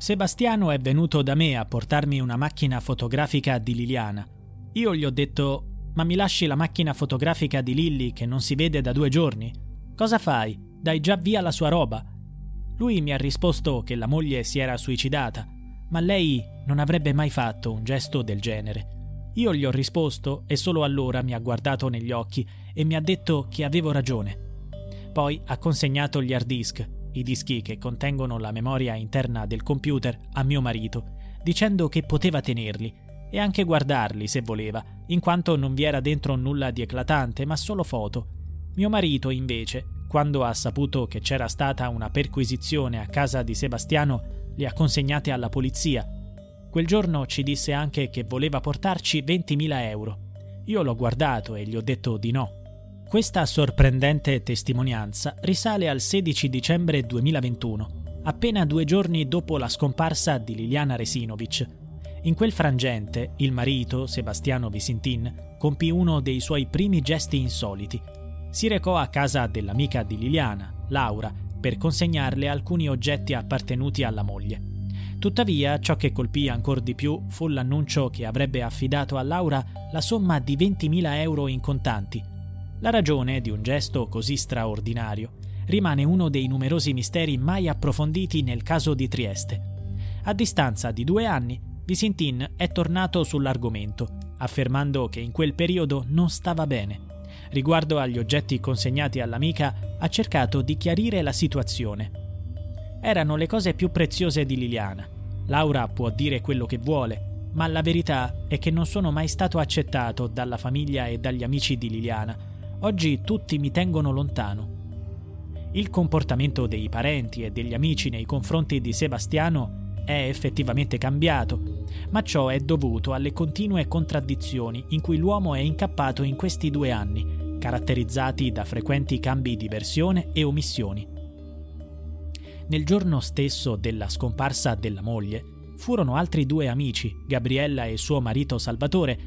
Sebastiano è venuto da me a portarmi una macchina fotografica di Liliana. Io gli ho detto: Ma mi lasci la macchina fotografica di Lilly che non si vede da due giorni? Cosa fai? Dai già via la sua roba. Lui mi ha risposto che la moglie si era suicidata, ma lei non avrebbe mai fatto un gesto del genere. Io gli ho risposto e solo allora mi ha guardato negli occhi e mi ha detto che avevo ragione. Poi ha consegnato gli hard disk i dischi che contengono la memoria interna del computer, a mio marito, dicendo che poteva tenerli e anche guardarli se voleva, in quanto non vi era dentro nulla di eclatante, ma solo foto. Mio marito, invece, quando ha saputo che c'era stata una perquisizione a casa di Sebastiano, li ha consegnati alla polizia. Quel giorno ci disse anche che voleva portarci 20.000 euro. Io l'ho guardato e gli ho detto di no. Questa sorprendente testimonianza risale al 16 dicembre 2021, appena due giorni dopo la scomparsa di Liliana Resinovic. In quel frangente, il marito, Sebastiano Visintin, compì uno dei suoi primi gesti insoliti. Si recò a casa dell'amica di Liliana, Laura, per consegnarle alcuni oggetti appartenuti alla moglie. Tuttavia, ciò che colpì ancora di più fu l'annuncio che avrebbe affidato a Laura la somma di 20.000 euro in contanti, la ragione di un gesto così straordinario rimane uno dei numerosi misteri mai approfonditi nel caso di Trieste. A distanza di due anni, Visintin è tornato sull'argomento, affermando che in quel periodo non stava bene. Riguardo agli oggetti consegnati all'amica, ha cercato di chiarire la situazione. Erano le cose più preziose di Liliana. Laura può dire quello che vuole, ma la verità è che non sono mai stato accettato dalla famiglia e dagli amici di Liliana Oggi tutti mi tengono lontano. Il comportamento dei parenti e degli amici nei confronti di Sebastiano è effettivamente cambiato, ma ciò è dovuto alle continue contraddizioni in cui l'uomo è incappato in questi due anni, caratterizzati da frequenti cambi di versione e omissioni. Nel giorno stesso della scomparsa della moglie, furono altri due amici, Gabriella e suo marito Salvatore,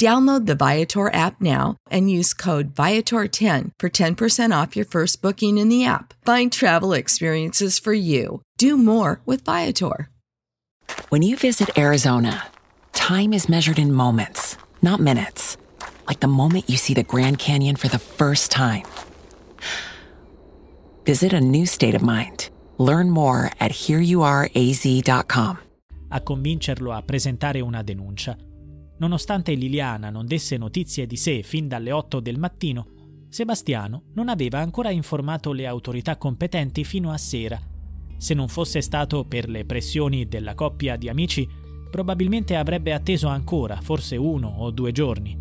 Download the Viator app now and use code Viator10 for 10% off your first booking in the app. Find travel experiences for you. Do more with Viator. When you visit Arizona, time is measured in moments, not minutes. Like the moment you see the Grand Canyon for the first time. Visit a new state of mind. Learn more at hereyouareaz.com. A convincerlo a presentare una denuncia. Nonostante Liliana non desse notizie di sé fin dalle 8 del mattino, Sebastiano non aveva ancora informato le autorità competenti fino a sera. Se non fosse stato per le pressioni della coppia di amici, probabilmente avrebbe atteso ancora, forse uno o due giorni.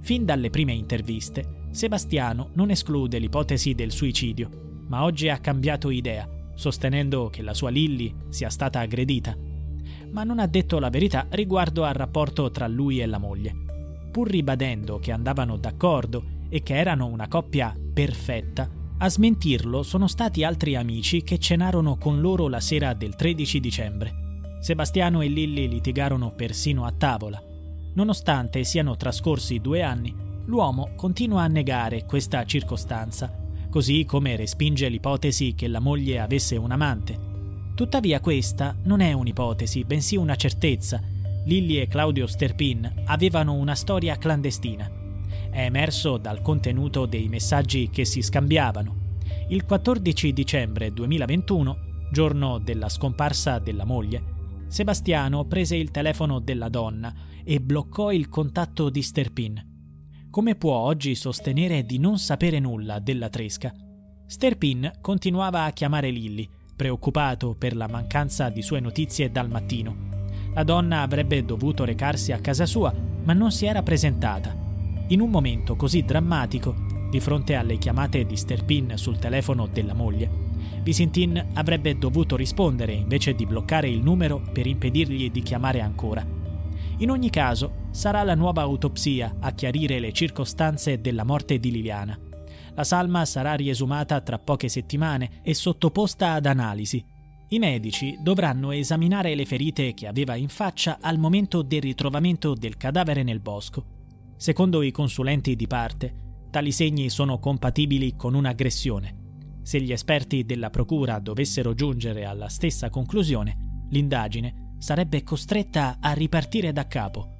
Fin dalle prime interviste, Sebastiano non esclude l'ipotesi del suicidio, ma oggi ha cambiato idea, sostenendo che la sua Lilly sia stata aggredita. Ma non ha detto la verità riguardo al rapporto tra lui e la moglie. Pur ribadendo che andavano d'accordo e che erano una coppia perfetta, a smentirlo sono stati altri amici che cenarono con loro la sera del 13 dicembre. Sebastiano e Lilly litigarono persino a tavola. Nonostante siano trascorsi due anni, l'uomo continua a negare questa circostanza, così come respinge l'ipotesi che la moglie avesse un amante. Tuttavia questa non è un'ipotesi, bensì una certezza. Lilly e Claudio Sterpin avevano una storia clandestina è emerso dal contenuto dei messaggi che si scambiavano. Il 14 dicembre 2021, giorno della scomparsa della moglie, Sebastiano prese il telefono della donna e bloccò il contatto di Sterpin. Come può oggi sostenere di non sapere nulla della tresca? Sterpin continuava a chiamare Lilly, preoccupato per la mancanza di sue notizie dal mattino. La donna avrebbe dovuto recarsi a casa sua, ma non si era presentata in un momento così drammatico, di fronte alle chiamate di Sterpin sul telefono della moglie, Visintin avrebbe dovuto rispondere invece di bloccare il numero per impedirgli di chiamare ancora. In ogni caso, sarà la nuova autopsia a chiarire le circostanze della morte di Liliana. La salma sarà riesumata tra poche settimane e sottoposta ad analisi. I medici dovranno esaminare le ferite che aveva in faccia al momento del ritrovamento del cadavere nel bosco Secondo i consulenti di parte, tali segni sono compatibili con un'aggressione. Se gli esperti della Procura dovessero giungere alla stessa conclusione, l'indagine sarebbe costretta a ripartire da capo.